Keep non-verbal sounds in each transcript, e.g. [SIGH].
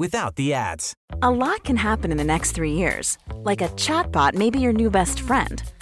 without the ads. A lot can happen in the next three years. Like a chatbot may be your new best friend.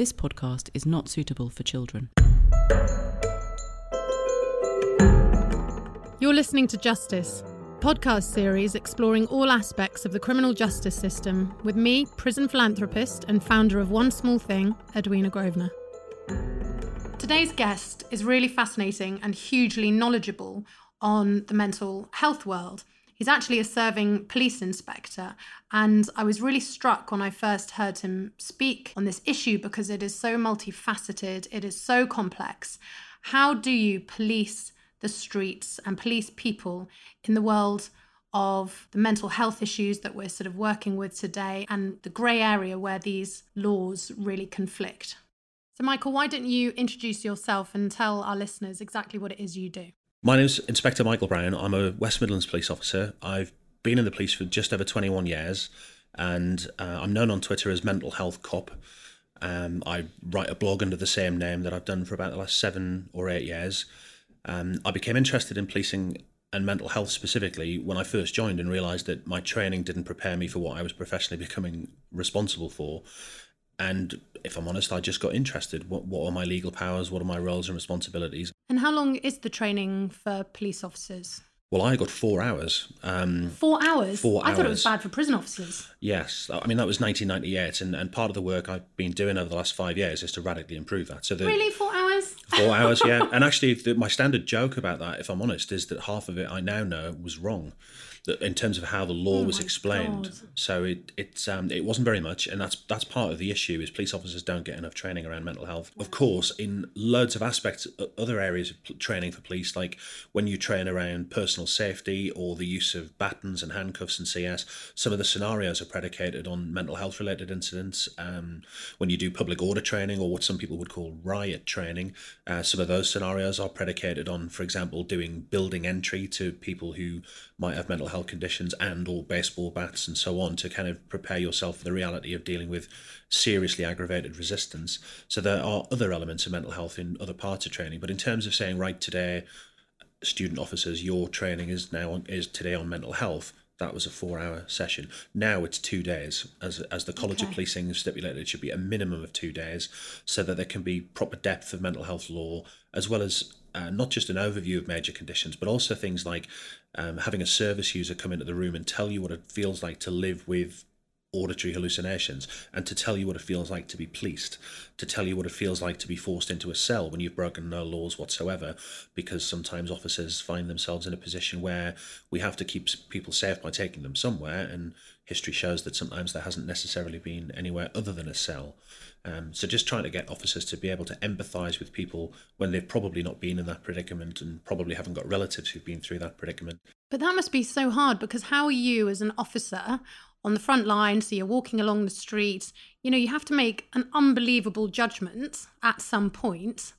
this podcast is not suitable for children. You're listening to Justice, podcast series exploring all aspects of the criminal justice system with me, prison philanthropist and founder of One Small Thing, Edwina Grosvenor. Today's guest is really fascinating and hugely knowledgeable on the mental health world. He's actually a serving police inspector, and I was really struck when I first heard him speak on this issue because it is so multifaceted, it is so complex. How do you police the streets and police people in the world of the mental health issues that we're sort of working with today and the grey area where these laws really conflict? So, Michael, why don't you introduce yourself and tell our listeners exactly what it is you do? My name's Inspector Michael Brown. I'm a West Midlands police officer. I've been in the police for just over 21 years, and uh, I'm known on Twitter as Mental Health Cop. Um, I write a blog under the same name that I've done for about the last seven or eight years. Um, I became interested in policing and mental health specifically when I first joined and realised that my training didn't prepare me for what I was professionally becoming responsible for. And if I'm honest, I just got interested. What what are my legal powers? What are my roles and responsibilities? And how long is the training for police officers? Well, I got four hours. Um, four hours? Four hours. I thought it was bad for prison officers. Yes, I mean that was 1998, and, and part of the work I've been doing over the last five years is to radically improve that. So the, Really, four hours? Four hours, yeah. [LAUGHS] And actually, the, my standard joke about that, if I'm honest, is that half of it I now know was wrong. That in terms of how the law Oh was explained, God. so it it's um, it wasn't very much, and that's that's part of the issue is police officers don't get enough training around mental health. Of course, in loads of aspects, other areas of training for police, like when you train around personal safety or the use of batons and handcuffs and CS, some of the scenarios are predicated on mental health related incidents. Um, when you do public order training or what some people would call riot training, uh, some of those scenarios are predicated on, for example, doing building entry to people who might have mental health conditions and or baseball bats and so on to kind of prepare yourself for the reality of dealing with seriously aggravated resistance. So there are other elements of mental health in other parts of training, but in terms of saying right today, student officers, your training is now on, is today on mental health. That was a four-hour session. Now it's two days, as as the College of Policing stipulated. It should be a minimum of two days, so that there can be proper depth of mental health law, as well as uh, not just an overview of major conditions, but also things like um, having a service user come into the room and tell you what it feels like to live with auditory hallucinations and to tell you what it feels like to be policed, to tell you what it feels like to be forced into a cell when you've broken no laws whatsoever, because sometimes officers find themselves in a position where we have to keep people safe by taking them somewhere, and history shows that sometimes there hasn't necessarily been anywhere other than a cell. Um, so just trying to get officers to be able to empathise with people when they've probably not been in that predicament and probably haven't got relatives who've been through that predicament. But that must be so hard because how are you as an officer on the front line? So you're walking along the street, you know, you have to make an unbelievable judgment at some point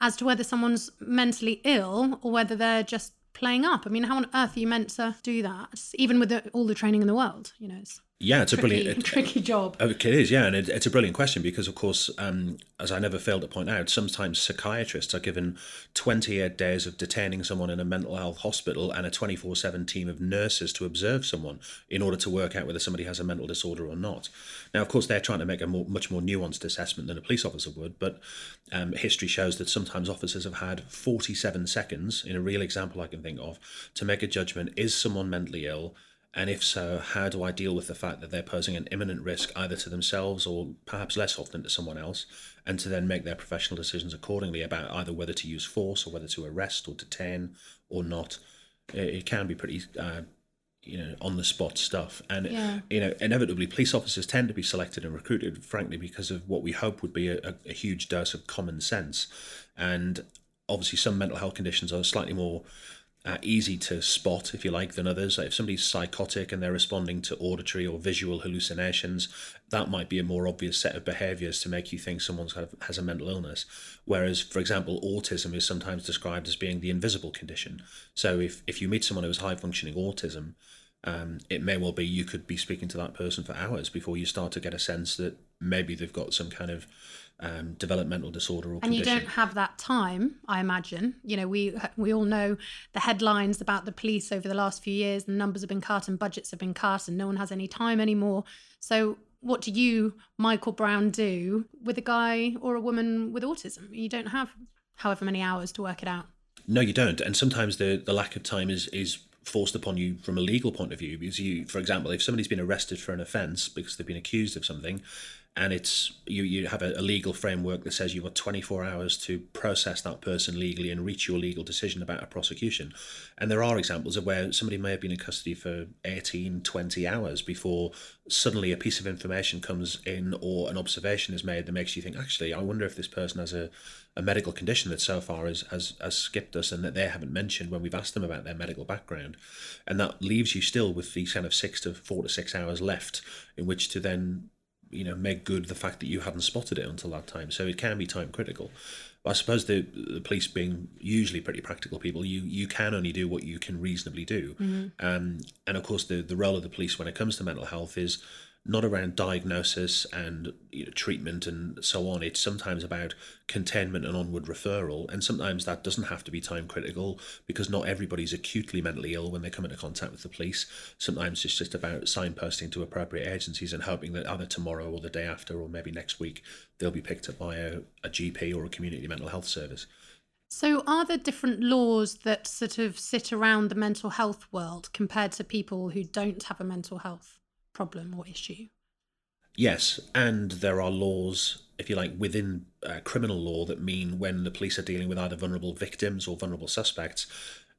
as to whether someone's mentally ill or whether they're just playing up. I mean, how on earth are you meant to do that? Even with the, all the training in the world, you know, it's Yeah, it's a brilliant. it- [LAUGHS] tricky job. Oh, It is, yeah, and it, it's a brilliant question because, of course, um, as I never failed to point out, sometimes psychiatrists are given 28 days of detaining someone in a mental health hospital and a 24 7 team of nurses to observe someone in order to work out whether somebody has a mental disorder or not. Now, of course, they're trying to make a more, much more nuanced assessment than a police officer would, but um, history shows that sometimes officers have had 47 seconds, in a real example I can think of, to make a judgment is someone mentally ill? And if so, how do I deal with the fact that they're posing an imminent risk either to themselves or perhaps less often to someone else, and to then make their professional decisions accordingly about either whether to use force or whether to arrest or detain or not? It, can be pretty. Uh, you know, on the spot stuff, and Yeah. you know, inevitably, police officers tend to be selected and recruited, frankly, because of what we hope would be a, a huge dose of common sense, and obviously, some mental health conditions are slightly more uh, easy to spot, if you like, than others. If somebody's psychotic and they're responding to auditory or visual hallucinations, that might be a more obvious set of behaviors to make you think someone's got, has a mental illness. Whereas, for example, autism is sometimes described as being the invisible condition. So, if, if you meet someone who has high functioning autism, um, it may well be you could be speaking to that person for hours before you start to get a sense that maybe they've got some kind of um, developmental disorder or and you don't have that time i imagine. You know we we all know the headlines about the police over the last few years. The numbers have been cut and budgets have been cut and no one has any time anymore. So what do you michael brown do with a guy or a woman with autism? You don't have however many hours to work it out. No, you don't. And sometimes the, the lack of time is is forced upon you from a legal point of view. Because you, for example, if somebody's been arrested for an offence because they've been accused of something, and it's you you have a, legal framework that says you've got 24 hours to process that person legally and reach your legal decision about a prosecution. And there are examples of where somebody may have been in custody for 18, 20 hours before suddenly a piece of information comes in or an observation is made that makes you think, actually, I wonder if this person has a, a medical condition that so far has, has, has skipped us and that they haven't mentioned when we've asked them about their medical background. And that leaves you still with these kind of six to four to six hours left in which to then you know make good the fact that you hadn't spotted it until that time. So it can be time critical. But i suppose the, the police being usually pretty practical people you you can only do what you can reasonably do. Um, and of course the the role of the police when it comes to mental health is not around diagnosis and you know, treatment and so on. It's sometimes about containment and onward referral, and sometimes that doesn't have to be time critical because not everybody's acutely mentally ill when they come into contact with the police. Sometimes it's just about signposting to appropriate agencies and hoping that either tomorrow or the day after or maybe next week they'll be picked up by a, a GP or a community mental health service. So, are there different laws that sort of sit around the mental health world compared to people who don't have a mental health problem or issue? Yes, and there are laws, if you like, within uh, criminal law that mean when the police are dealing with either vulnerable victims or vulnerable suspects,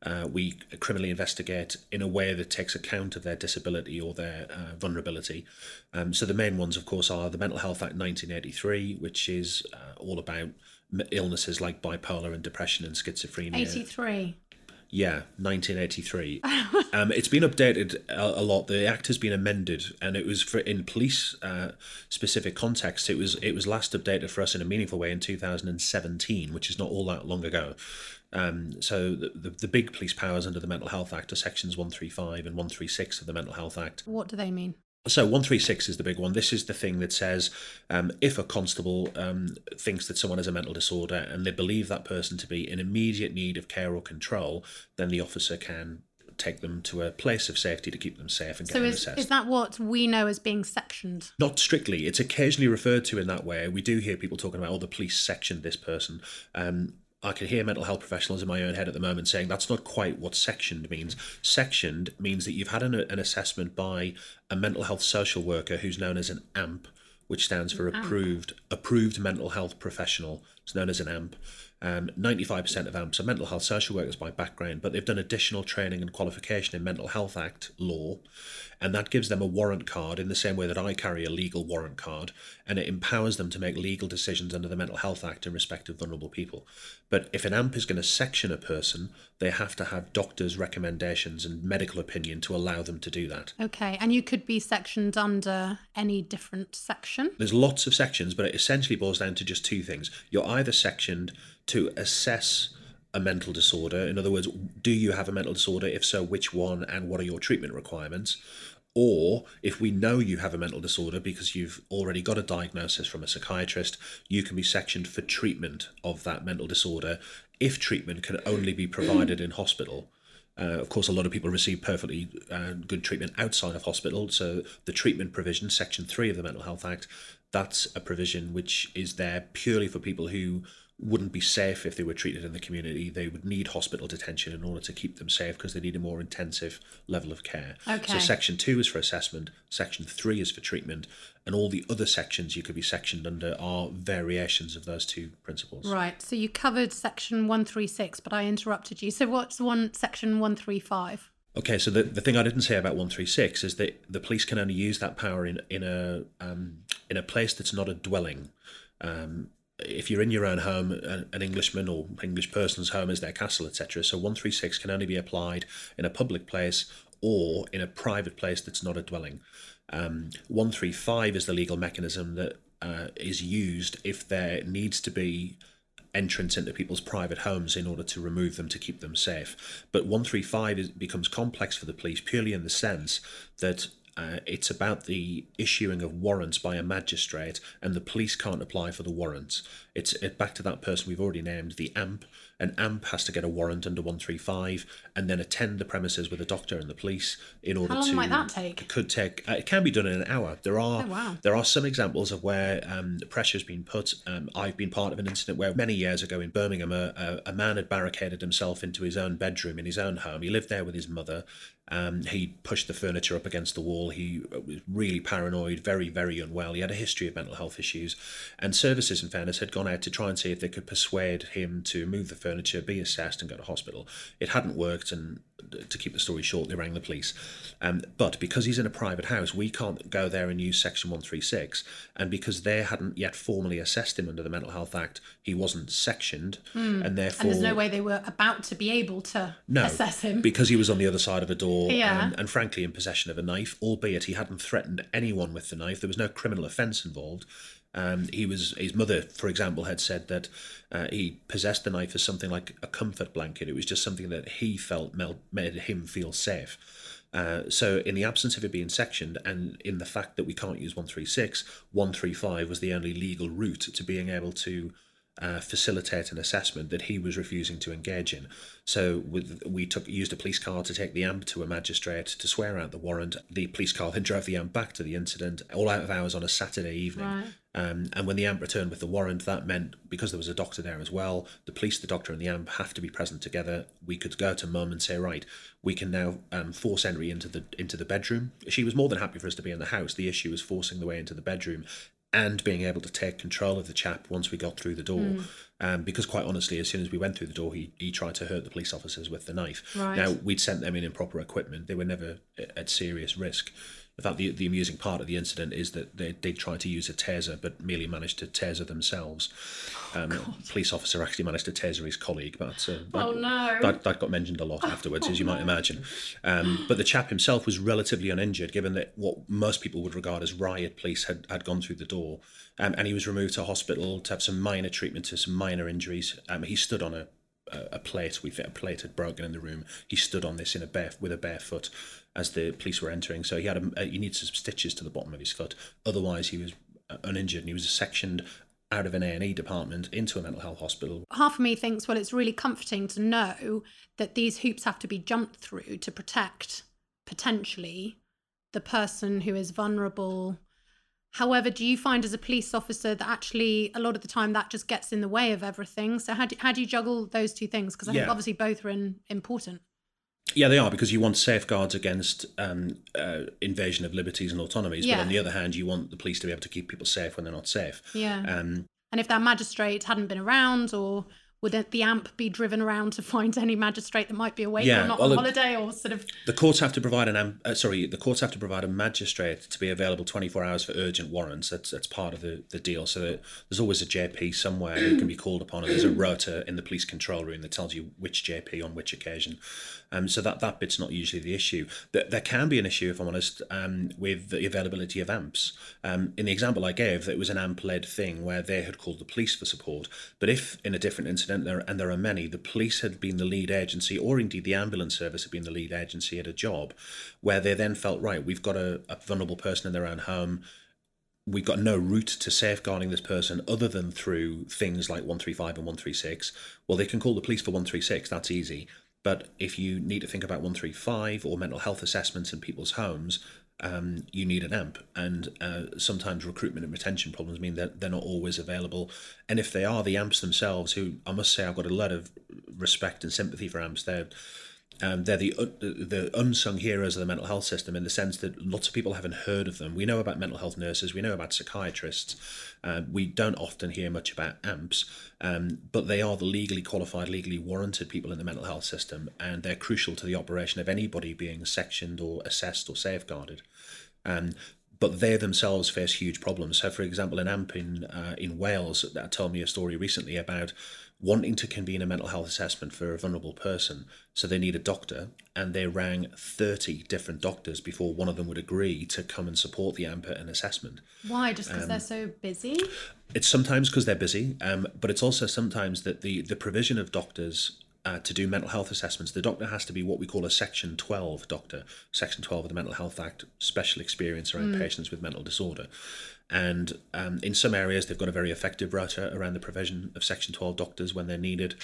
uh, we criminally investigate in a way that takes account of their disability or their uh, vulnerability. Um, so the main ones, of course, are the Mental Health Act 1983, which is uh, all about illnesses like bipolar and depression and schizophrenia. 83. Yeah, 1983. um, it's been updated a, a lot. The act has been amended, and it was for in police uh, specific context. It was it was last updated for us in a meaningful way in 2017, which is not all that long ago. Um, so the, the the big police powers under the Mental Health Act are sections 135 and 136 of the Mental Health Act. What do they mean? So 136 is the big one. This is the thing that says um, if a constable um, thinks that someone has a mental disorder and they believe that person to be in immediate need of care or control, then the officer can take them to a place of safety to keep them safe and get So, them is, assessed. is that what we know as being sectioned? Not strictly. It's occasionally referred to in that way. We do hear people talking about, oh, the police sectioned this person. Um, I can hear mental health professionals in my own head at the moment saying that's not quite what sectioned means. Sectioned means that you've had an, an assessment by a mental health social worker who's known as an AMP, which stands for approved approved mental health professional. It's known as an AMP. Um, 95% of AMPs are mental health social workers by background, but they've done additional training and qualification in Mental Health Act law, and that gives them a warrant card in the same way that I carry a legal warrant card, and it empowers them to make legal decisions under the Mental Health Act in respect of vulnerable people. But if an AMP is going to section a person, they have to have doctors' recommendations and medical opinion to allow them to do that. Okay, and you could be sectioned under any different section. There's lots of sections, but it essentially boils down to just two things. You're either sectioned to assess a mental disorder, in other words, do you have a mental disorder? If so, which one, and what are your treatment requirements? Or if we know you have a mental disorder because you've already got a diagnosis from a psychiatrist, you can be sectioned for treatment of that mental disorder if treatment can only be provided in hospital. Uh, of course, a lot of people receive perfectly uh, good treatment outside of hospital. So, the treatment provision, Section 3 of the Mental Health Act, that's a provision which is there purely for people who wouldn't be safe if they were treated in the community. They would need hospital detention in order to keep them safe because they need a more intensive level of care. Okay. So section two is for assessment, section three is for treatment, and all the other sections you could be sectioned under are variations of those two principles. Right. So you covered section 136, but I interrupted you. So what's one section 135? Okay, so the, the thing I didn't say about 136 is that the police can only use that power in in a um, in a place that's not a dwelling. Um, if you're in your own home, an, an Englishman or English person's home is their castle, etc. So 136 can only be applied in a public place or in a private place that's not a dwelling. Um, 135 is the legal mechanism that uh, is used if there needs to be entrance into people's private homes in order to remove them to keep them safe. But 135 is, becomes complex for the police purely in the sense that uh, it's about the issuing of warrants by a magistrate, and the police can't apply for the warrants. It's it, back to that person we've already named, the AMP. An AMP has to get a warrant under 135 and then attend the premises with a doctor and the police in order How long to. might that take? It could take. Uh, it can be done in an hour. There are Oh, wow. there are some examples of where um, pressure's been put. Um, I've been part of an incident where many years ago in Birmingham, a, a, a man had barricaded himself into his own bedroom in his own home. He lived there with his mother. Um, he pushed the furniture up against the wall. He was really paranoid, very, very unwell. He had a history of mental health issues. And services, in fairness, had gone out to try and see if they could persuade him to move the furniture, be assessed, and go to hospital. It hadn't worked, and to keep the story short, they rang the police. Um, but because he's in a private house, we can't go there and use Section 136. And because they hadn't yet formally assessed him under the Mental Health Act, he wasn't sectioned. And therefore. And there's no way they were about to be able to No, assess him. because he was on the other side of a door Yeah. and, and frankly in possession of a knife, albeit he hadn't threatened anyone with the knife. There was no criminal offence involved. Um, he was his mother, for example, had said that uh, he possessed the knife as something like a comfort blanket. It was just something that he felt made him feel safe. Uh, so, in the absence of it being sectioned, and in the fact that we can't use 136, 135 was the only legal route to being able to uh, facilitate an assessment that he was refusing to engage in. So with, we took used a police car to take the AMP to a magistrate to swear out the warrant. The police car then drove the AMP back to the incident, all out of hours on a Saturday evening. Right. Um, and when the AMP returned with the warrant, that meant because there was a doctor there as well, the police, the doctor, and the AMP have to be present together. We could go to mum and say, right, we can now um, force entry into the into the bedroom. She was more than happy for us to be in the house. The issue was forcing the way into the bedroom and being able to take control of the chap once we got through the door. Hmm. Um, because quite honestly, as soon as we went through the door, he, he tried to hurt the police officers with the knife. Right. Now, we'd sent them in improper equipment. They were never at serious risk. In fact, the, the amusing part of the incident is that they did try to use a taser, but merely managed to taser themselves. Um, police officer actually managed to taser his colleague, but uh, that, Oh, no. that, that got mentioned a lot afterwards, as you might imagine. Um, but the chap himself was relatively uninjured, given that what most people would regard as riot police had, had gone through the door. Um, and he was removed to hospital to have some minor treatment to some minor injuries. Um, he stood on a a plate. We think a plate had broken in the room. He stood on this in a bare with a bare foot as the police were entering. So he had a, he needed some stitches to the bottom of his foot. Otherwise, he was uh, uninjured and he was sectioned out of an A and E department into a mental health hospital. half of me thinks, well, it's really comforting to know that these hoops have to be jumped through to protect potentially the person who is vulnerable. However, do you find as a police officer that actually a lot of the time that just gets in the way of everything? So how do, how do you juggle those two things? Because I think obviously both are in, important. Yeah, they are because you want safeguards against um, uh, invasion of liberties and autonomies. But on the other hand, you want the police to be able to keep people safe when they're not safe. Yeah. Um, And if that magistrate hadn't been around, or would the AMP be driven around to find any magistrate that might be awake Yeah, or not well, on holiday, or sort of The courts have to provide an am- uh, sorry. The courts have to provide a magistrate to be available twenty four hours for urgent warrants. That's that's part of the, the deal. So that there's always a JP somewhere who can be called upon, and there's a rota in the police control room that tells you which JP on which occasion. Um, so that that bit's not usually the issue. There, there can be an issue, if I'm honest, um, with the availability of amps. Um, in the example I gave, it was an amp led thing where they had called the police for support. But if in a different incident, there and there are many, the police had been the lead agency, or indeed the ambulance service had been the lead agency at a job, where they then felt right, we've got a, a vulnerable person in their own home we've got no route to safeguarding this person other than through things like 135 and 136. Well, they can call the police for 136, that's easy. But if you need to think about 135 or mental health assessments in people's homes, um, you need an AMP. And uh, sometimes recruitment and retention problems mean that they're not always available. And if they are, the AMPs themselves, who I must say I've got a lot of respect and sympathy for AMPs, they're um, they're the the unsung heroes of the mental health system in the sense that lots of people haven't heard of them. We know about mental health nurses, we know about psychiatrists. Uh, we don't often hear much about AMPs, um, but they are the legally qualified, legally warranted people in the mental health system, and they're crucial to the operation of anybody being sectioned or assessed or safeguarded. Um, but they themselves face huge problems. So, for example, an AMP in uh, in Wales that told me a story recently about wanting to convene a mental health assessment for a vulnerable person. So they need a doctor, and they rang 30 different doctors before one of them would agree to come and support the AMP an assessment. Why? Just because um, they're so busy? It's sometimes because they're busy, um, but it's also sometimes that the, the provision of doctors uh, to do mental health assessments, the doctor has to be what we call a Section 12 doctor. Section 12 of the Mental Health Act, special experience around mm. patients with mental disorder. And um, in some areas, they've got a very effective rota around the provision of Section 12 doctors when they're needed.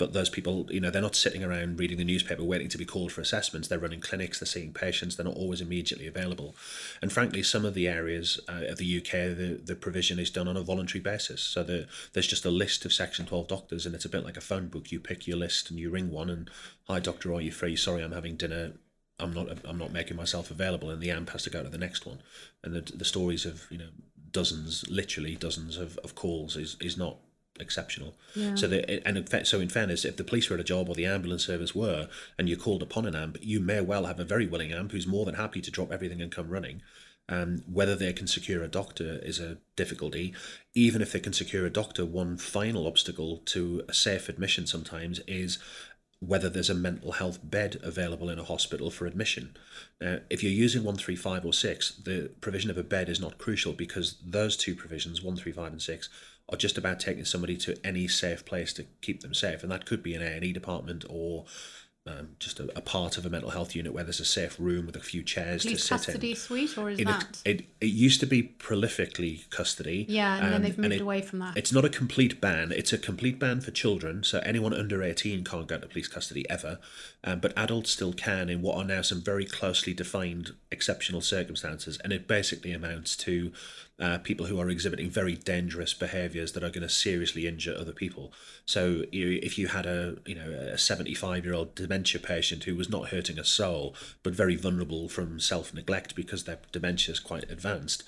But those people, you know, they're not sitting around reading the newspaper waiting to be called for assessments. They're running clinics, they're seeing patients, they're not always immediately available. And frankly, some of the areas uh, of the UK, the, the provision is done on a voluntary basis. So the, there's just a list of Section 12 doctors, and it's a bit like a phone book. You pick your list and you ring one, and hi, doctor, are you free? Sorry, I'm having dinner I'm not I'm not making myself available, and the AMP has to go to the next one. And the the stories of you know dozens, literally dozens of, of calls is, is not exceptional. Yeah. So the, and in fact, so in fairness, if the police were at a job or the ambulance service were, and you called upon an amp, you may well have a very willing amp who's more than happy to drop everything and come running. Um, whether they can secure a doctor is a difficulty. Even if they can secure a doctor, one final obstacle to a safe admission sometimes is whether there's a mental health bed available in a hospital for admission. Now, if you're using 135 or 6, the provision of a bed is not crucial because those two provisions, 135 and 6, are just about taking somebody to any safe place to keep them safe. And that could be an A&E department or um, just a, a, part of a mental health unit where there's a safe room with a few chairs Police to sit custody in. Custody suite, or is it, that? It, it used to be prolifically custody. Yeah, and um, then they've moved it, away from that. It's not a complete ban. It's a complete ban for children, so anyone under 18 can't go into police custody ever. Um, but adults still can in what are now some very closely defined exceptional circumstances, and it basically amounts to uh, people who are exhibiting very dangerous behaviours that are going to seriously injure other people. So if you had a you know a 75 year old dementia patient who was not hurting a soul but very vulnerable from self neglect because their dementia is quite advanced.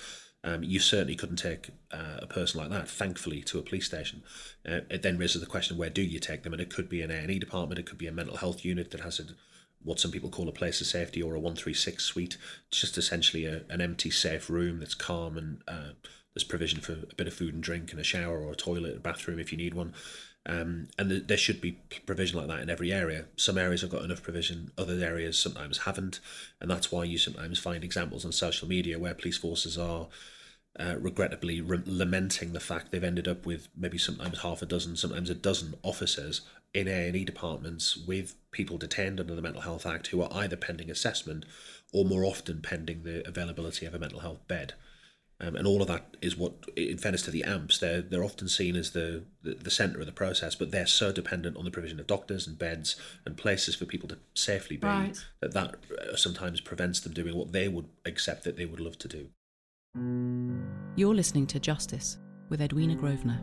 Um, you certainly couldn't take uh, a person like that, thankfully, to a police station. Uh, it then raises the question: Where do you take them? And it could be an A and E department, it could be a mental health unit that has a what some people call a place of safety or a 136 suite. It's just essentially a, an empty, safe room that's calm and uh, there's provision for a bit of food and drink and a shower or a toilet, a bathroom if you need one. Um, and th- there should be provision like that in every area. Some areas have got enough provision, other areas sometimes haven't. And that's why you sometimes find examples on social media where police forces are uh, regrettably re- lamenting the fact they've ended up with maybe sometimes half a dozen, sometimes a dozen officers in A&E departments with people detained under the Mental Health Act who are either pending assessment or more often pending the availability of a mental health bed. Um, and all of that is what, in fairness to the AMPs, they're, they're often seen as the, the, the centre of the process, but they're so dependent on the provision of doctors and beds and places for people to safely be right. that that uh, sometimes prevents them doing what they would accept that they would love to do. You're listening to Justice with Edwina Grosvenor.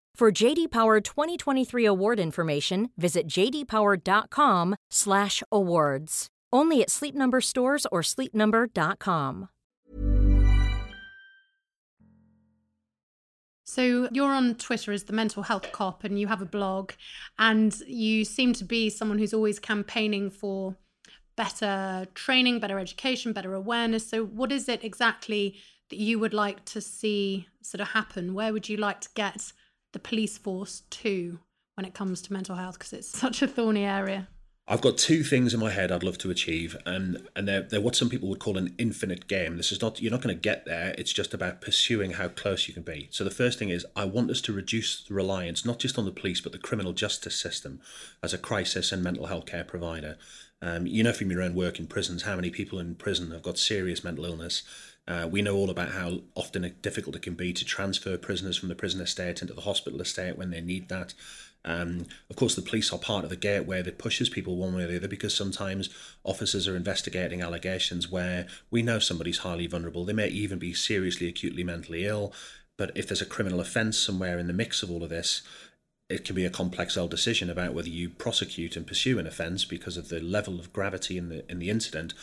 For JD Power 2023 award information, visit jdpower.com/awards. Only at Sleep Number stores or sleepnumber.com. So you're on Twitter as the mental health cop and you have a blog and you seem to be someone who's always campaigning for better training, better education, better awareness. So what is it exactly that you would like to see sort of happen? Where would you like to get the police force to when it comes to mental health because it's [LAUGHS] such a thorny area? I've got two things in my head I'd love to achieve, and and they're, they're what some people would call an infinite game. This is not you're not going to get there. It's just about pursuing how close you can be. So the first thing is I want us to reduce the reliance not just on the police but the criminal justice system as a crisis and mental health care provider. Um, you know from your own work in prisons how many people in prison have got serious mental illness. Uh, we know all about how often difficult it can be to transfer prisoners from the prison estate into the hospital estate when they need that. Um, of course, the police are part of the gateway that pushes people one way or the other because sometimes officers are investigating allegations where we know somebody's highly vulnerable. They may even be seriously acutely mentally ill. But if there's a criminal offence somewhere in the mix of all of this, it can be a complex old decision about whether you prosecute and pursue an offence because of the level of gravity in the in the incident,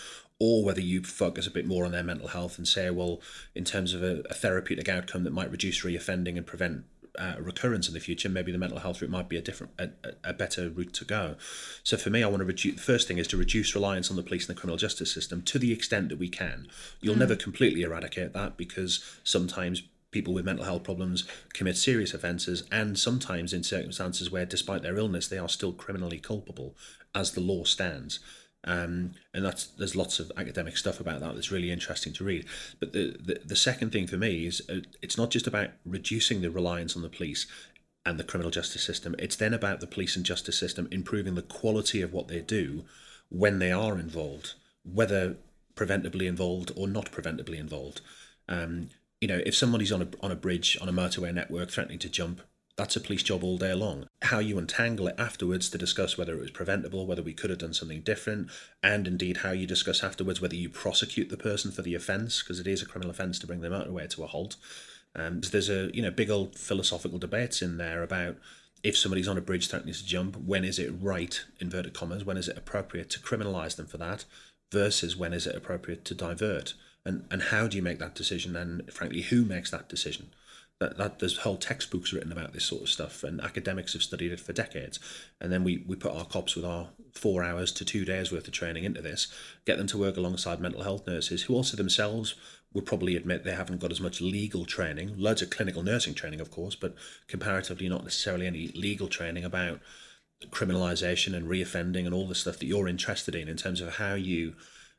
or whether you focus a bit more on their mental health and say, well, in terms of a, a therapeutic outcome that might reduce reoffending and prevent uh, recurrence in the future, maybe the mental health route might be a different, a, a better route to go. So for me, I want to reduce. The first thing is to reduce reliance on the police and the criminal justice system to the extent that we can. You'll mm. never completely eradicate that because sometimes people with mental health problems commit serious offences, and sometimes in circumstances where, despite their illness, they are still criminally culpable as the law stands. Um, and that's there's lots of academic stuff about that that's really interesting to read. But the, the, the second thing for me is uh, it's not just about reducing the reliance on the police and the criminal justice system. It's then about the police and justice system improving the quality of what they do when they are involved, whether preventably involved or not preventably involved. Um, you know, if somebody's on a on a bridge on a motorway network threatening to jump, that's a police job all day long. How you untangle it afterwards to discuss whether it was preventable, whether we could have done something different, and indeed how you discuss afterwards whether you prosecute the person for the offence, because it is a criminal offence to bring them out of the motorway to a halt. Um, so there's a you know big old philosophical debates in there about if somebody's on a bridge threatening to jump, when is it right, inverted commas, when is it appropriate to criminalise them for that, versus when is it appropriate to divert, and and how do you make that decision, and frankly, who makes that decision? That, that there's whole textbooks written about this sort of stuff and academics have studied it for decades. And then we, we put our cops with our four hours to two days worth of training into this get them to work alongside mental health nurses who also themselves would probably admit they haven't got as much legal training loads of clinical nursing training of course but comparatively not necessarily any legal training about criminalization and reoffending and all the stuff that you're interested in in terms of how you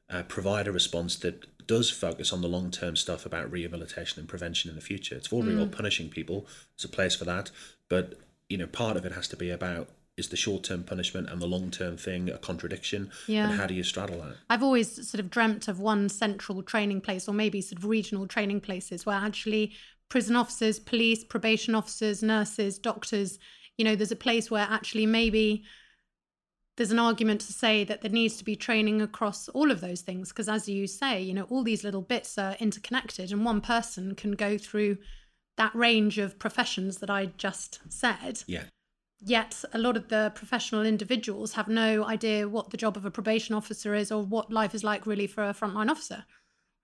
uh, provide a response that does focus on the long term stuff about rehabilitation and prevention in the future. It's all very mm. punishing people. It's a place for that, but you know, part of it has to be about is the short term punishment and the long term thing a contradiction? Yeah. And how do you straddle that? I've always sort of dreamt of one central training place or maybe sort of regional training places where actually prison officers, police, probation officers, nurses, doctors, you know, there's a place where actually maybe there's an argument to say that there needs to be training across all of those things because as you say you know all these little bits are interconnected and one person can go through that range of professions that i just said. Yeah. Yet a lot of the professional individuals have no idea what the job of a probation officer is or what life is like really for a frontline officer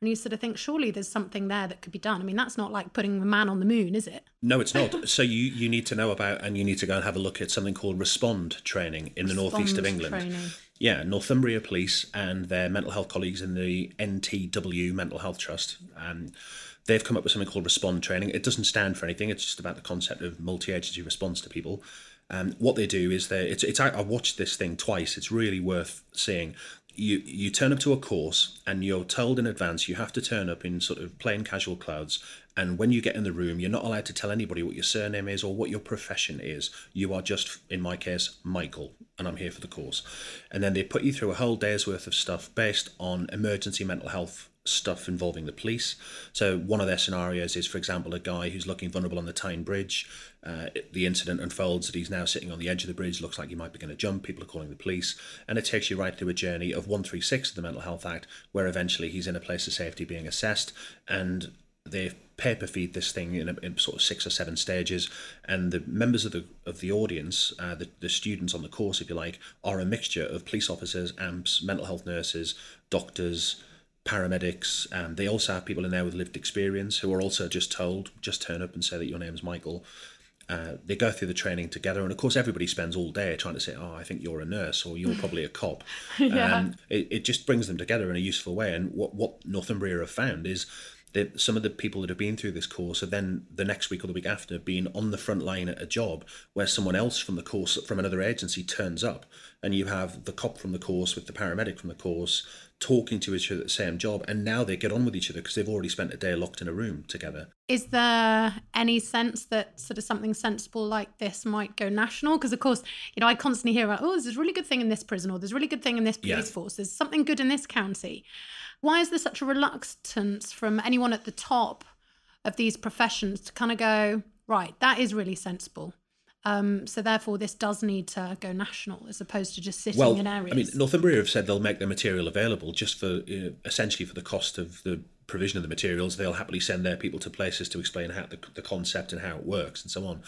and you sort of think, surely there's something there that could be done. I mean, that's not like putting a man on the moon, is it? No, it's not. [LAUGHS] so you, you need to know about and you need to go and have a look at something called Respond training in the northeast of England. Training. Yeah, Northumbria Police and their mental health colleagues in the NTW Mental Health Trust. Um, they've come up with something called Respond training. It doesn't stand for anything. It's just about the concept of multi-agency response to people. Um, what they do is they it's it's I, I watched this thing twice. It's really worth seeing you you turn up to a course and you're told in advance you have to turn up in sort of plain casual clothes. And when you get in the room you're not allowed to tell anybody what your surname is or what your profession is. You are just in my case michael and i'm here for the course and then they put you through a whole day's worth of stuff based on emergency mental health stuff involving the police. So one of their scenarios is, for example, a guy who's looking vulnerable on the Tyne Bridge. Uh, the incident unfolds that he's now sitting on the edge of the bridge, looks like he might be going to jump. People are calling the police, and it takes you right through a journey of 136 of the Mental Health Act, where eventually he's in a place of safety being assessed, and they paper feed this thing in, a, in, sort of six or seven stages, and the members of the of the audience, uh, the, the students on the course, if you like, are a mixture of police officers, AMPs, mental health nurses, doctors, paramedics. Um, they also have people in there with lived experience who are also just told, just turn up and say that your name's Michael. Uh, they go through the training together, and of course, everybody spends all day trying to say, "Oh, I think you're a nurse, or you're probably a cop." [LAUGHS] Yeah. Um, it, it just brings them together in a useful way. And what what Northumbria have found is that some of the people that have been through this course have then the next week or the week after been on the front line at a job where someone else from the course from another agency turns up, and you have the cop from the course with the paramedic from the course talking to each other at the same job, and now they get on with each other because they've already spent a day locked in a room together. Is there any sense that sort of something sensible like this might go national? Because of course, you know, I constantly hear about, oh, there's a really good thing in this prison, or there's a really good thing in this police Yeah. force. There's something good in this county. Why is there such a reluctance from anyone at the top of these professions to kind of go, right, that is really sensible. Um, so therefore, this does need to go national as opposed to just sitting well, in areas. I mean, Northumbria have said they'll make their material available just for uh, essentially for the cost of the provision of the materials. They'll happily send their people to places to explain how the, the concept and how it works and so on.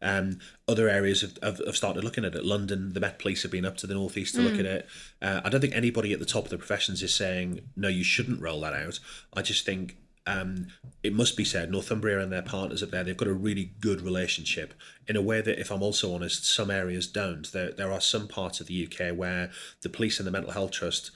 Um, other areas have, have, have started looking at it. London, the Met Police have been up to the northeast to look Mm. at it. Uh, I don't think anybody at the top of the professions is saying no, you shouldn't roll that out. I just think um, it must be said, Northumbria and their partners up there, they've got a really good relationship in a way that, if I'm also honest, some areas don't. There, there are some parts of the UK where the police and the mental health trust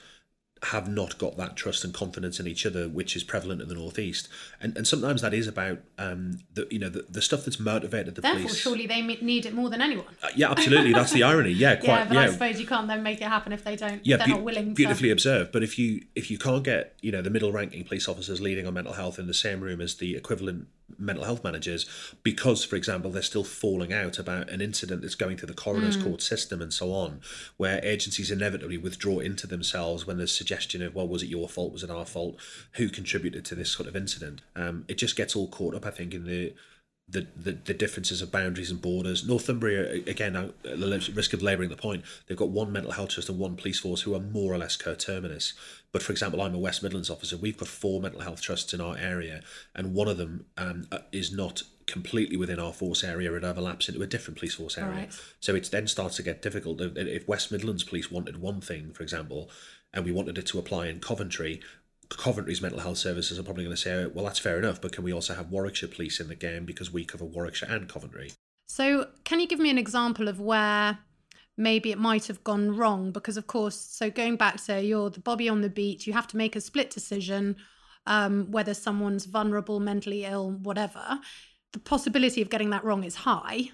have not got that trust and confidence in each other, which is prevalent in the northeast. And and sometimes that is about um, the you know the, the stuff that's motivated the therefore, police. surely they need it more than anyone. Uh, yeah, absolutely. That's the irony. Yeah, [LAUGHS] quite. yeah, but I suppose you can't then make it happen if they don't. yeah, they're beau- not willing to. beautifully observed. But if you if you can't get you know the middle ranking police officers leading on mental health in the same room as the equivalent mental health managers, because for example they're still falling out about an incident that's going through the coroner's Mm. court system and so on, where agencies inevitably withdraw into themselves when there's suggestion of well was it your fault was it our fault who contributed to this sort of incident. Um, it just gets all caught up I think in the the, the, the differences of boundaries and borders. Northumbria, again, at the risk of labouring the point, they've got one mental health trust and one police force who are more or less coterminous. But for example, I'm a West Midlands officer. We've got four mental health trusts in our area, and one of them um, uh, is not completely within our force area. It overlaps into a different police force area. Right. So it then starts to get difficult. If- If West Midlands Police wanted one thing, for example, and we wanted it to apply in Coventry, Coventry's mental health services are probably going to say, well, that's fair enough, but can we also have Warwickshire Police in the game because we cover Warwickshire and Coventry? So, can you give me an example of where maybe it might have gone wrong? Because, of course, so going back to you're the Bobby on the beat, you have to make a split decision um, whether someone's vulnerable, mentally ill, whatever. The possibility of getting that wrong is high,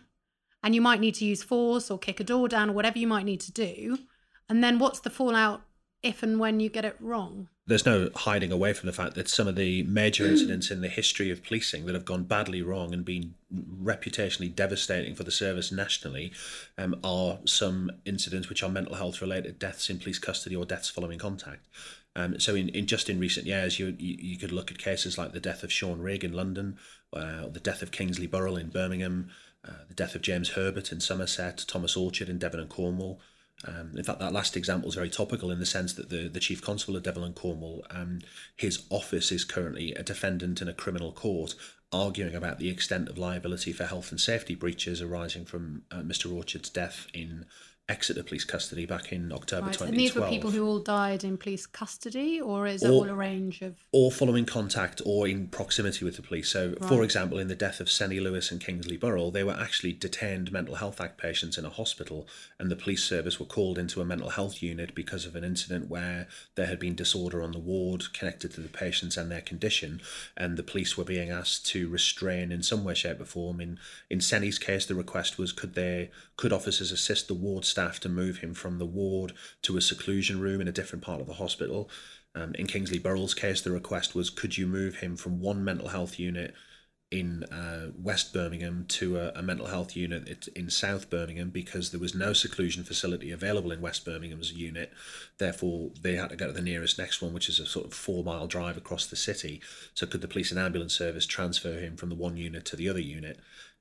and you might need to use force or kick a door down or whatever you might need to do. And then, what's the fallout if and when you get it wrong? There's no hiding away from the fact that some of the major incidents in the history of policing that have gone badly wrong and been reputationally devastating for the service nationally um, are some incidents which are mental health related deaths in police custody or deaths following contact. Um, so in, in just in recent years, you, you you could look at cases like the death of Sean Rigg in London, uh, the death of Kingsley Burrell in Birmingham, uh, the death of James Herbert in Somerset, Thomas Orchard in Devon and Cornwall. Um, in fact, that last example is very topical in the sense that the, the Chief Constable of Devon and Cornwall, um, his office is currently a defendant in a criminal court arguing about the extent of liability for health and safety breaches arising from uh, Mr. Orchard's death in Exeter Police custody back in October Right. 2012 And these were people who all died in police custody, or is it All- all a range of. or following contact or in proximity with the police. So, for example, in the death of Seni Lewis and Kingsley Burrell, they were actually detained Mental Health Act patients in a hospital, and the police service were called into a mental health unit because of an incident where there had been disorder on the ward connected to the patients and their condition, and the police were being asked to restrain in some way, shape, or form. In in Seni's case, the request was could they could officers assist the ward staff to move him from the ward to a seclusion room in a different part of the hospital. Um, in Kingsley Burrell's case, the request was could you move him from one mental health unit in uh, West Birmingham to a, a, mental health unit in South Birmingham because there was no seclusion facility available in West Birmingham's unit. Therefore, they had to go to the nearest next one, which is a sort of four mile drive across the city. So, could the police and ambulance service transfer him from the one unit to the other unit?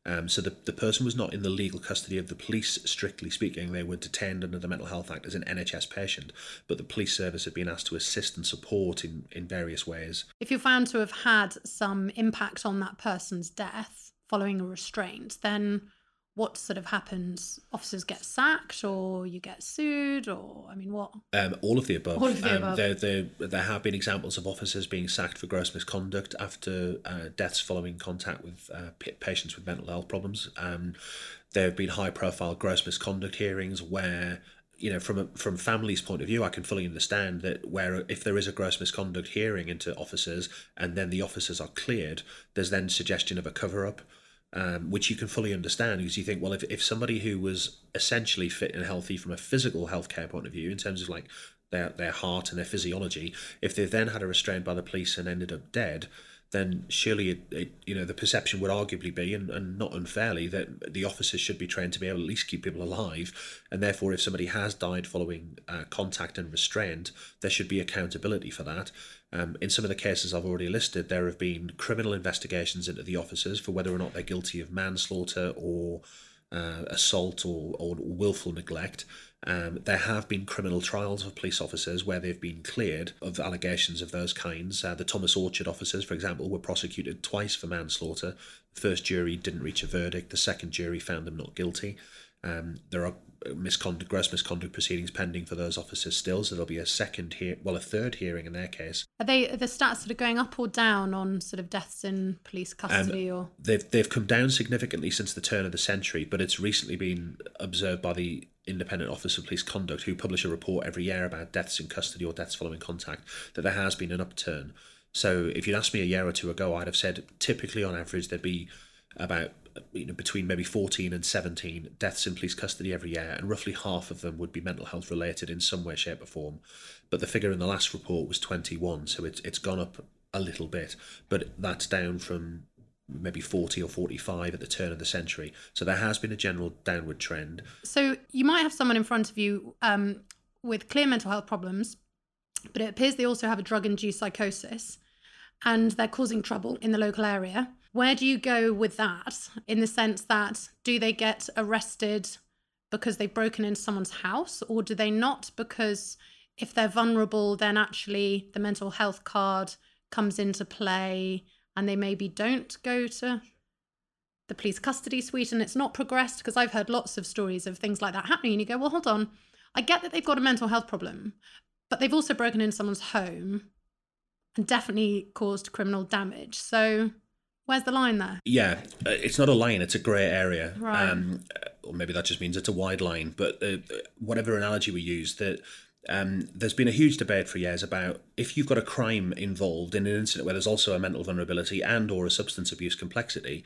Um, so the, the person was not in the legal custody of the police, strictly speaking. They were detained under the Mental Health Act as an NHS patient, but the police service had been asked to assist and support in, in various ways. If you're found to have had some impact on that person's death following a restraint, then what sort of happens? Officers get sacked, or you get sued, or I mean, what? Um, all of the above. All of the um, above. There, there, there have been examples of officers being sacked for gross misconduct after uh, deaths following contact with uh, patients with mental health problems. Um, there have been high-profile gross misconduct hearings where you know, from a, from family's point of view, I can fully understand that where if there is a gross misconduct hearing into officers and then the officers are cleared, there's then suggestion of a cover up um, which you can fully understand because you think, well, if, if somebody who was essentially fit and healthy from a physical healthcare point of view, in terms of like their their heart and their physiology, if they then had a restraint by the police and ended up dead, then surely it, it, you know the perception would arguably be and, and not unfairly that the officers should be trained to be able to at least keep people alive and therefore if somebody has died following uh, contact and restraint there should be accountability for that um, in some of the cases I've already listed, there have been criminal investigations into the officers for whether or not they're guilty of manslaughter or uh, assault or, or willful neglect. Um, there have been criminal trials of police officers where they've been cleared of allegations of those kinds. Uh, the Thomas Orchard officers, for example, were prosecuted twice for manslaughter. The first jury didn't reach a verdict, the second jury found them not guilty. Um, there are misconduct, gross misconduct proceedings pending for those officers still, so there'll be a second hear, well, a third hearing in their case. Are they are the stats sort of going up or down on sort of deaths in police custody, um, or they've they've come down significantly since the turn of the century, but it's recently been observed by the Independent Office of Police Conduct, who publish a report every year about deaths in custody or deaths following contact, that there has been an upturn. So if you'd asked me a year or two ago, I'd have said typically on average there'd be about you know, between maybe 14 and 17 deaths in police custody every year, and roughly half of them would be mental health related in some way, shape, or form. But the figure in the last report was 21, so it's it's gone up a little bit, but that's down from maybe 40 or 45 at the turn of the century. So there has been a general downward trend. So you might have someone in front of you um, with clear mental health problems, but it appears they also have a drug induced psychosis and they're causing trouble in the local area. Where do you go with that in the sense that do they get arrested because they've broken into someone's house or do they not? Because if they're vulnerable then actually the mental health card comes into play and they maybe don't go to the police custody suite and it's not progressed because I've heard lots of stories of things like that happening and you go well hold on. I get that they've got a mental health problem but they've also broken into someone's home and definitely caused criminal damage. So Where's the line there? Yeah, uh, it's not a line; it's a grey area. Right. Um, or maybe that just means it's a wide line. But uh, whatever analogy we use, that um, there's been a huge debate for years about if you've got a crime involved in an incident where there's also a mental vulnerability and or a substance abuse complexity,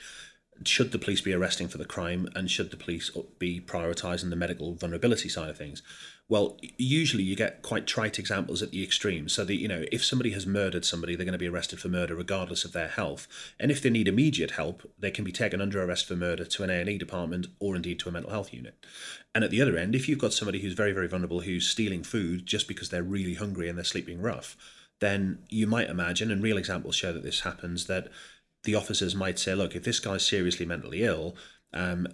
should the police be arresting for the crime and should the police be prioritising the medical vulnerability side of things? Well, usually you get quite trite examples at the extreme. So that you know, if somebody has murdered somebody, they're going to be arrested for murder regardless of their health. And if they need immediate help, they can be taken under arrest for murder to an A and E department or indeed to a mental health unit. And at the other end, if you've got somebody who's very very vulnerable who's stealing food just because they're really hungry and they're sleeping rough, then you might imagine, and real examples show that this happens, that the officers might say, look, if this guy's seriously mentally ill, um,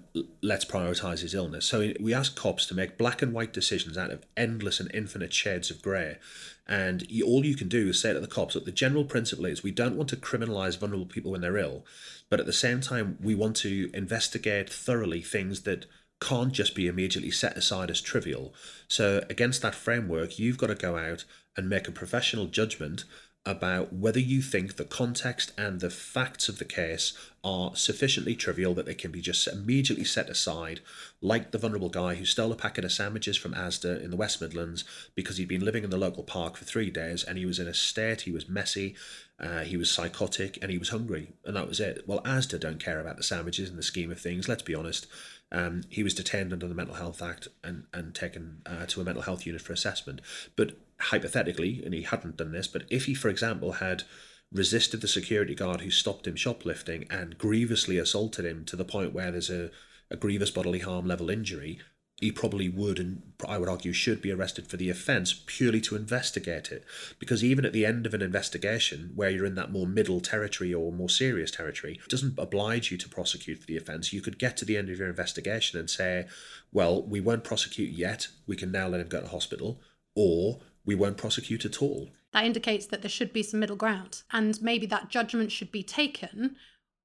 let's prioritize his illness. So we ask cops to make black and white decisions out of endless and infinite shades of grey. And you, all you can do is say to the cops that the general principle is we don't want to criminalize vulnerable people when they're ill, but at the same time, we want to investigate thoroughly things that can't just be immediately set aside as trivial. So, against that framework, you've got to go out and make a professional judgment about whether you think the context and the facts of the case are sufficiently trivial that they can be just immediately set aside, like the vulnerable guy who stole a packet of sandwiches from Asda in the West Midlands because he'd been living in the local park for three days and he was in a state, he was messy, uh, he was psychotic, and he was hungry, and that was it. Well, Asda don't care about the sandwiches in the scheme of things, let's be honest. Um, he was detained under the Mental Health Act and, and taken uh, to a mental health unit for assessment. But hypothetically, and he hadn't done this, but if he, for example, had resisted the security guard who stopped him shoplifting and grievously assaulted him to the point where there's a, a grievous bodily harm level injury, he probably would and I would argue should be arrested for the offence purely to investigate it. Because even at the end of an investigation, where you're in that more middle territory or more serious territory, it doesn't oblige you to prosecute for the offence. You could get to the end of your investigation and say, well, we won't prosecute yet, we can now let him go to hospital, or we won't prosecute at all. That indicates that there should be some middle ground. And maybe that judgment should be taken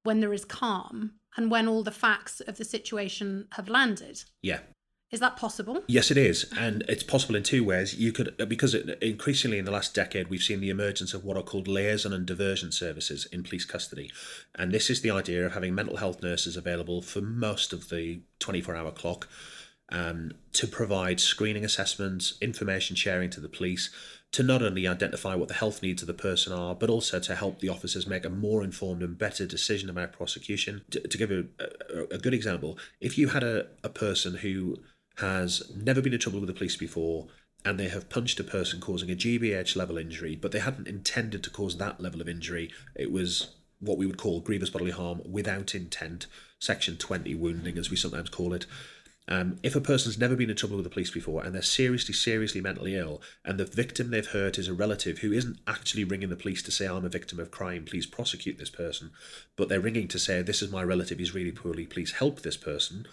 when there is calm and when all the facts of the situation have landed. Yeah. Is that possible? Yes, it is, and it's possible in two ways. You could because it, increasingly in the last decade we've seen the emergence of what are called liaison and diversion services in police custody, and this is the idea of having mental health nurses available for most of the twenty-four hour clock, um, to provide screening assessments, information sharing to the police, to not only identify what the health needs of the person are, but also to help the officers make a more informed and better decision about prosecution. To, to give a, a, a, good example, if you had a, a person who has never been in trouble with the police before and they have punched a person causing a GBH level injury, but they hadn't intended to cause that level of injury. It was what we would call grievous bodily harm without intent, section 20 wounding, as we sometimes call it. Um, if a person's never been in trouble with the police before and they're seriously, seriously mentally ill, and the victim they've hurt is a relative who isn't actually ringing the police to say, I'm a victim of crime, please prosecute this person, but they're ringing to say, This is my relative, he's really poorly, please help this person,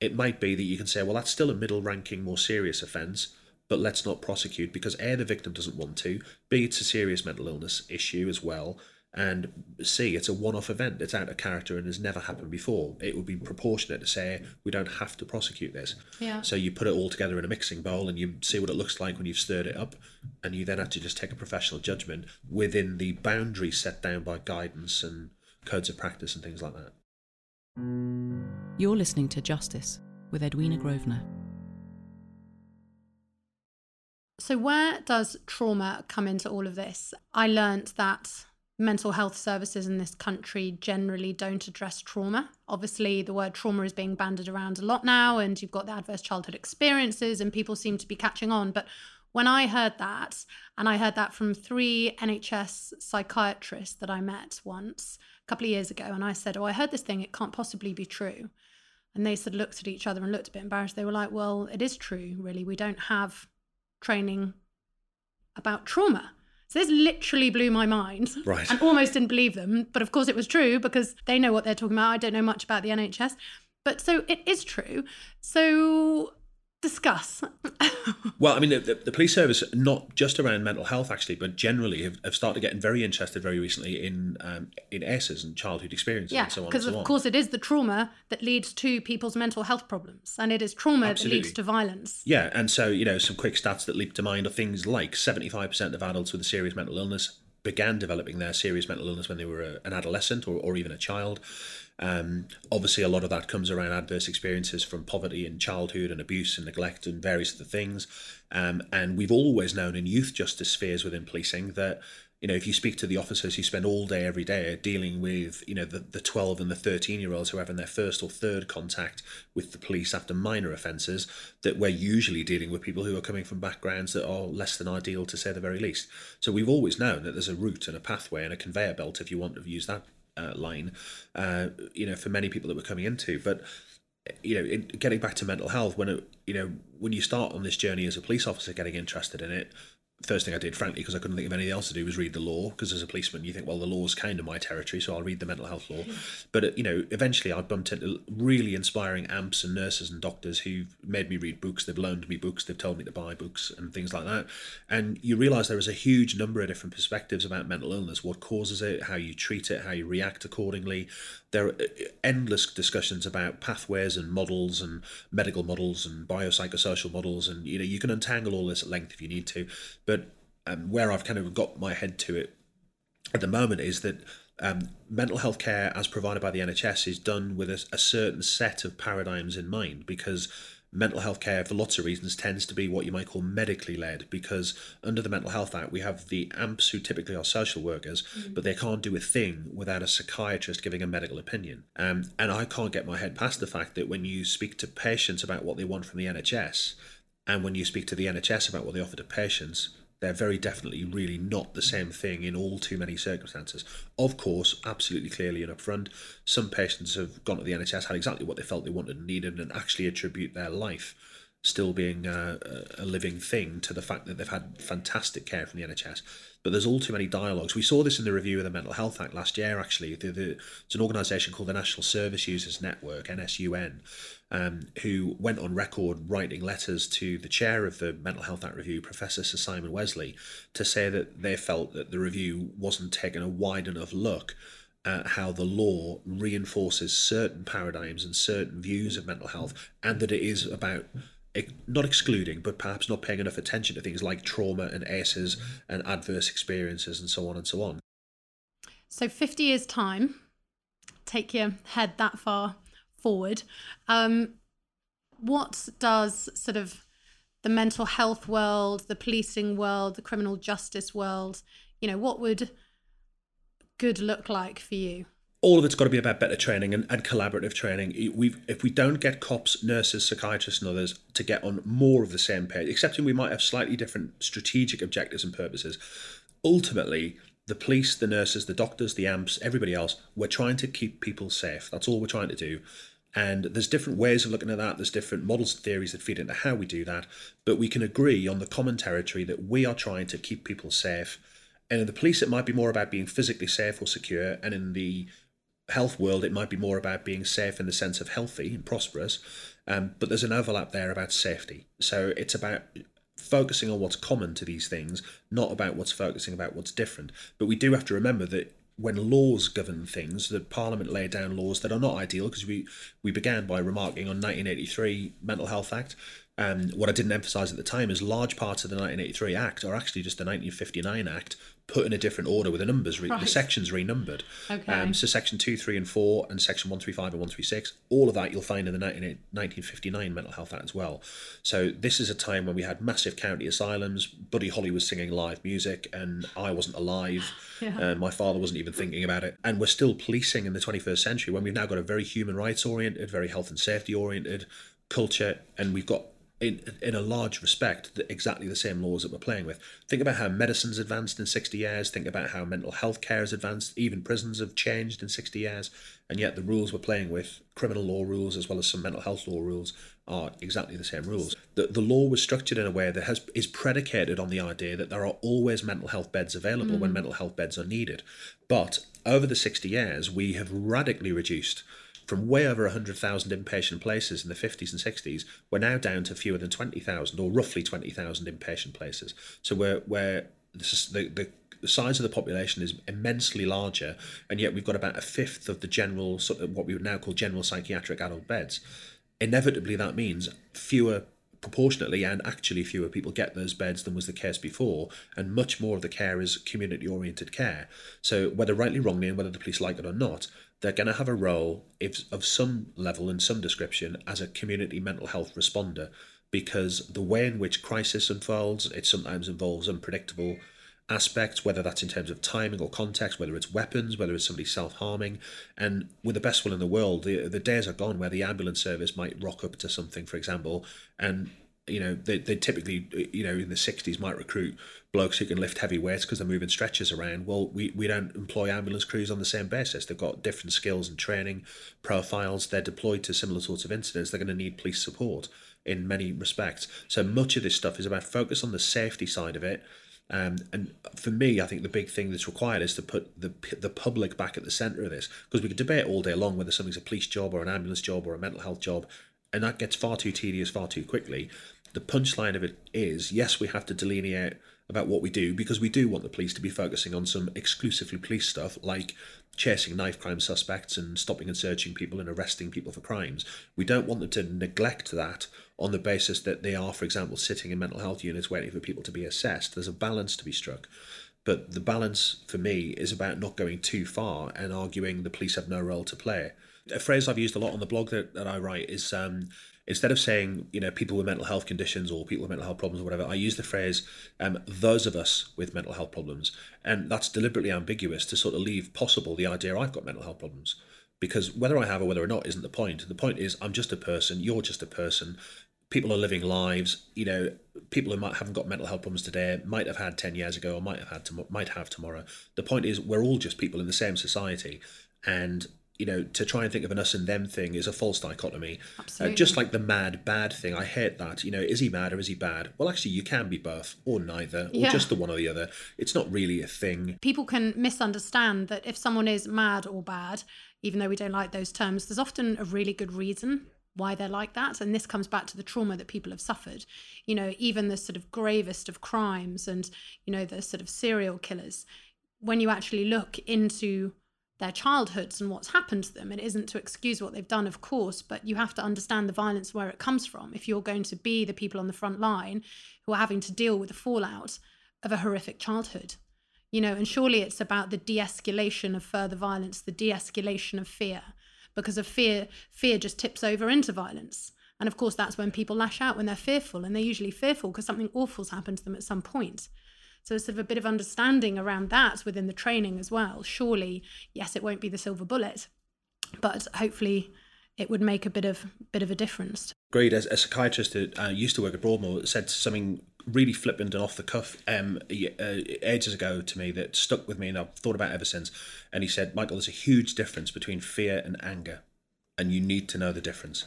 it might be that you can say, well, that's still a middle ranking, more serious offence, but let's not prosecute because A, the victim doesn't want to, B, it's a serious mental illness issue as well, and C, it's a one off event, it's out of character and has never happened before. It would be proportionate to say, we don't have to prosecute this. Yeah. So you put it all together in a mixing bowl and you see what it looks like when you've stirred it up, and you then have to just take a professional judgment within the boundaries set down by guidance and codes of practice and things like that. You're listening to Justice with Edwina Grosvenor. So, where does trauma come into all of this? I learnt that mental health services in this country generally don't address trauma. Obviously, the word trauma is being bandied around a lot now, and you've got the adverse childhood experiences, and people seem to be catching on. But when I heard that, and I heard that from three NHS psychiatrists that I met once, a couple of years ago and I said, Oh, I heard this thing, it can't possibly be true. And they sort of looked at each other and looked a bit embarrassed. They were like, Well, it is true, really. We don't have training about trauma. So this literally blew my mind. Right. And almost didn't believe them. But of course it was true because they know what they're talking about. I don't know much about the NHS. But so it is true. So discuss. well, I mean, the, the, police service, not just around mental health actually, but generally have, have started getting very interested very recently in um, in ACEs and childhood experiences yeah, and so on. Because, so of on. course, it is the trauma that leads to people's mental health problems, and it is trauma Absolutely. that leads to violence. Yeah, and so, you know, some quick stats that leap to mind are things like 75% of adults with a serious mental illness began developing their serious mental illness when they were a, an adolescent or, or even a child. Um, obviously, a lot of that comes around adverse experiences from poverty in childhood and abuse and neglect and various other things. Um, and we've always known in youth justice spheres within policing that you know, if you speak to the officers who spend all day every day dealing with, you know, the, the 12 and the 13 year olds who are having their first or third contact with the police after minor offences, that we're usually dealing with people who are coming from backgrounds that are less than ideal to say the very least. So we've always known that there's a route and a pathway and a conveyor belt, if you want to use that uh, line, uh, you know, for many people that we're coming into. But you know, in, getting back to mental health, when it, you know, when you start on this journey as a police officer, getting interested in it, first thing I did, frankly, because I couldn't think of anything else to do, was read the law. Because as a policeman, you think, well, the law's kind of my territory, so I'll read the mental health law. But uh, you know, eventually, I bumped into really inspiring AMHPs and nurses and doctors who've made me read books. They've loaned me books. They've told me to buy books and things like that. And you realise there is a huge number of different perspectives about mental illness: what causes it, how you treat it, how you react accordingly. There are uh, endless discussions about pathways and models and medical models and biopsychosocial models, and you know, you can untangle all this at length if you need to. But um, where I've kind of got my head to it at the moment is that um, mental health care as provided by the NHS is done with a, a, certain set of paradigms in mind because mental health care for lots of reasons tends to be what you might call medically led because under the mental health act we have the AMHPs who typically are social workers mm-hmm. but they can't do a thing without a psychiatrist giving a medical opinion um, and i can't get my head past the fact that when you speak to patients about what they want from the nhs and when you speak to the nhs about what they offer to patients They're very definitely really not the same thing in all too many circumstances. Of course, absolutely clearly and upfront, some patients have gone to the NHS, had exactly what they felt they wanted and needed, and actually attribute their life still being uh, a living thing to the fact that they've had fantastic care from the NHS. But there's all too many dialogues. We saw this in the review of the Mental Health Act last year, actually. The, the, it's an organisation called the National Service Users Network, NSUN, um, who went on record writing letters to the chair of the Mental Health Act review, Professor Sir Simon Wessely, to say that they felt that the review wasn't taking a wide enough look at how the law reinforces certain paradigms and certain views of mental health, and that it is about not excluding, but perhaps not paying enough attention to things like trauma and ACEs and adverse experiences and so on and so on. So, 50 years' time, take your head that far forward. Um, what does sort of the mental health world, the policing world, the criminal justice world, you know, what would good look like for you? all of it's got to be about better training and, and collaborative training. we if we don't get cops, nurses, psychiatrists, and others to get on more of the same page, excepting we might have slightly different strategic objectives and purposes, ultimately the police, the nurses, the doctors, the AMHPs, everybody else, we're trying to keep people safe. That's all we're trying to do. And there's different ways of looking at that. There's different models and theories that feed into how we do that. But we can agree on the common territory that we are trying to keep people safe. And in the police, it might be more about being physically safe or secure. And in the health world, it might be more about being safe in the sense of healthy and prosperous. Um, but there's an overlap there about safety. So it's about focusing on what's common to these things, not about what's focusing about what's different. But we do have to remember that when laws govern things, that Parliament laid down laws that are not ideal, because we, we began by remarking on 1983 Mental Health Act, um, what I didn't emphasise at the time is large parts of the 1983 Act are actually just the 1959 Act put in a different order with the numbers, re- right. the sections renumbered. Okay. Um, so section 2, 3 and 4 and section 135 and 136, all of that you'll find in the 19, 1959 Mental Health Act as well. So this is a time when we had massive county asylums. Buddy Holly was singing live music and I wasn't alive. [LAUGHS] yeah. and my father wasn't even thinking about it. And we're still policing in the 21st century when we've now got a very human rights oriented, very health and safety oriented culture and we've got in in a large respect exactly the same laws that we're playing with. Think about how medicine's advanced in 60 years. Think about how mental health care has advanced. Even prisons have changed in 60 years, and yet the rules we're playing with, criminal law rules as well as some mental health law rules, are exactly the same rules. The the law was structured in a way that has is predicated on the idea that there are always mental health beds available mm. when mental health beds are needed. But over the 60 years, we have radically reduced from way over 100,000 inpatient places in the 50s and 60s, we're now down to fewer than 20,000 or roughly 20,000 inpatient places. So we're, we're the, the, the size of the population is immensely larger, and yet we've got about a fifth of the general, sort of what we would now call general psychiatric adult beds. Inevitably, that means fewer proportionately and actually fewer people get those beds than was the case before, and much more of the care is community oriented care. So, whether rightly, or wrongly, and whether the police like it or not, they're going to have a role if, of some level and some description as a community mental health responder because the way in which crisis unfolds, it sometimes involves unpredictable aspects, whether that's in terms of timing or context, whether it's weapons, whether it's somebody self harming. And with the best will in the world, the, the days are gone where the ambulance service might rock up to something, for example, and you know they, they typically you know in the 60s might recruit blokes who can lift heavy weights because they're moving stretchers around. Well we, we don't employ ambulance crews on the same basis. They've got different skills and training profiles. They're deployed to similar sorts of incidents. They're going to need police support in many respects. So much of this stuff is about focus on the safety side of it. Um, and for me, I think the big thing that's required is to put the the public back at the centre of this, because we could debate all day long whether something's a police job or an ambulance job or a mental health job, and that gets far too tedious far too quickly the punchline of it is yes, we have to delineate about what we do because we do want the police to be focusing on some exclusively police stuff like chasing knife crime suspects and stopping and searching people and arresting people for crimes. We don't want them to neglect that on the basis that they are, for example, sitting in mental health units waiting for people to be assessed. There's a balance to be struck. But the balance for me is about not going too far and arguing the police have no role to play. A phrase I've used a lot on the blog that, that I write is um, instead of saying you know people with mental health conditions or people with mental health problems or whatever i use the phrase um, those of us with mental health problems. And that's deliberately ambiguous to sort of leave possible the idea i've got mental health problems. Because whether i have or whether or not isn't the point. The point is i'm just a person you're just a person. People are living lives you know people who might haven't got mental health problems today might have had ten years ago, or might have had to, might have tomorrow. The point is, we're all just people in the same society, and you know, to try and think of an us and them thing is a false dichotomy. Uh, just like the mad bad thing, I hate that. You know, is he mad or is he bad? Well, actually, you can be both or neither, or Yeah. just the one or the other. It's not really a thing. people can misunderstand that if someone is mad or bad, even though we don't like those terms, there's often a really good reason why they're like that. And this comes back to the trauma that people have suffered. You know, even the sort of gravest of crimes and, you know, the sort of serial killers, when you actually look into their childhoods and what's happened to them. It isn't to excuse what they've done, of course, but you have to understand the violence where it comes from. If you're going to be the people on the front line who are having to deal with the fallout of a horrific childhood, you know, and surely it's about the de escalation of further violence, the de escalation of fear, because of fear, fear just tips over into violence. And of course, that's when people lash out when they're fearful, and they're usually fearful because something awful's happened to them at some point. So sort of a bit of understanding around that within the training as well. Surely, yes, it won't be the silver bullet, but hopefully it would make a bit of bit of a difference. Great. As a psychiatrist who uh, used to work at Broadmoor said something really flippant and off the cuff um, uh, ages ago to me that stuck with me and I've thought about ever since. And he said, Michael, there's a huge difference between fear and anger, and you need to know the difference.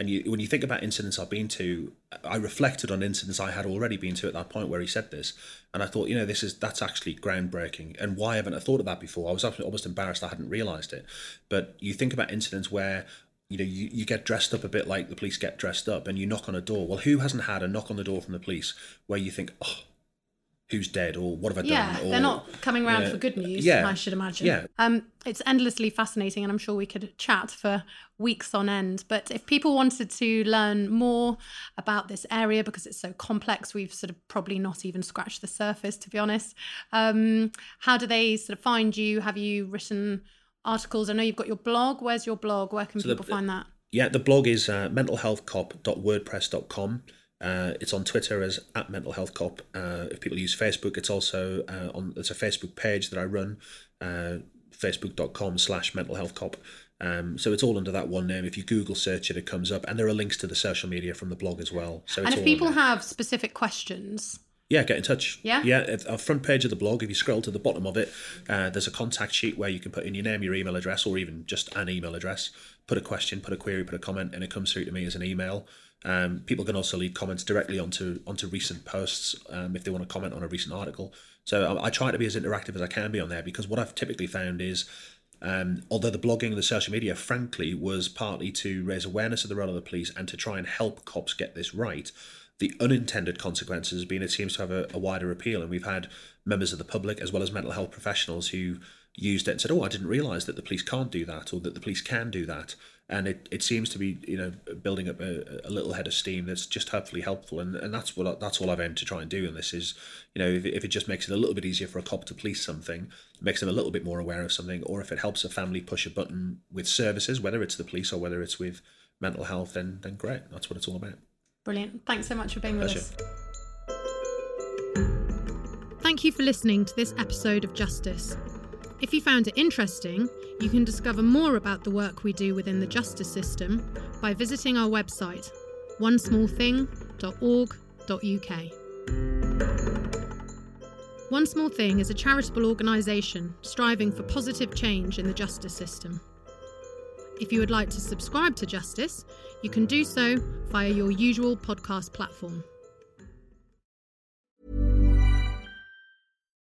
And you, when you think about incidents I've been to, I reflected on incidents I had already been to at that point where he said this, and I thought, you know, this is that's actually groundbreaking. And why haven't I thought of that before? I was almost embarrassed I hadn't realised it. But you think about incidents where you know you, you get dressed up a bit like the police get dressed up, and you knock on a door. Well, who hasn't had a knock on the door from the police where you think, oh, who's dead, or what have I Yeah, done? Yeah, they're not coming around yeah, for good news, Yeah, I should imagine. Yeah, Um, it's endlessly fascinating, and I'm sure we could chat for weeks on end. But if people wanted to learn more about this area, because it's so complex, we've sort of probably not even scratched the surface, to be honest. Um, how do they sort of find you? Have you written articles? I know you've got your blog. Where's your blog? Where can So the- people find that? Yeah, the blog is uh, mentalhealthcop.wordpress.com. Uh, it's on Twitter as at mental mentalhealthcop. Uh, if people use Facebook, it's also uh, on. It's a Facebook page that I run, uh, facebook.com slash mental mentalhealthcop. Um, so it's all under that one name. If you Google search it, it comes up, and there are links to the social media from the blog as well. So And if people have specific questions, Yeah, get in touch. Yeah? Yeah, our front page of the blog, if you scroll to the bottom of it, uh, there's a contact sheet where you can put in your name, your email address, or even just an email address. Put a question, put a query, put a comment, and it comes through to me as an email. Um, people can also leave comments directly onto onto recent posts um, if they want to comment on a recent article. So I, I try to be as interactive as I can be on there because what I've typically found is um, although the blogging and the social media, frankly, was partly to raise awareness of the role of the police and to try and help cops get this right, the unintended consequences has been it seems to have a, a wider appeal. And we've had members of the public as well as mental health professionals who used it and said, "Oh, I didn't realise that the police can't do that, or that the police can do that." And it, it seems to be you know building up a, a little head of steam that's just hopefully helpful, and, and that's what that's all I've aimed to try and do. And this is you know if, it- if it just makes it a little bit easier for a cop to police something, makes them a little bit more aware of something, or if it helps a family push a button with services, whether it's the police or whether it's with mental health, then then great. That's what it's all about. brilliant. Thanks so much for being with us. Thank you for listening to this episode of Justice. If you found it interesting, you can discover more about the work we do within the justice system by visiting our website, onesmallthing.org.uk. One Small Thing is a charitable organisation striving for positive change in the justice system. If you would like to subscribe to Justice, you can do so via your usual podcast platform.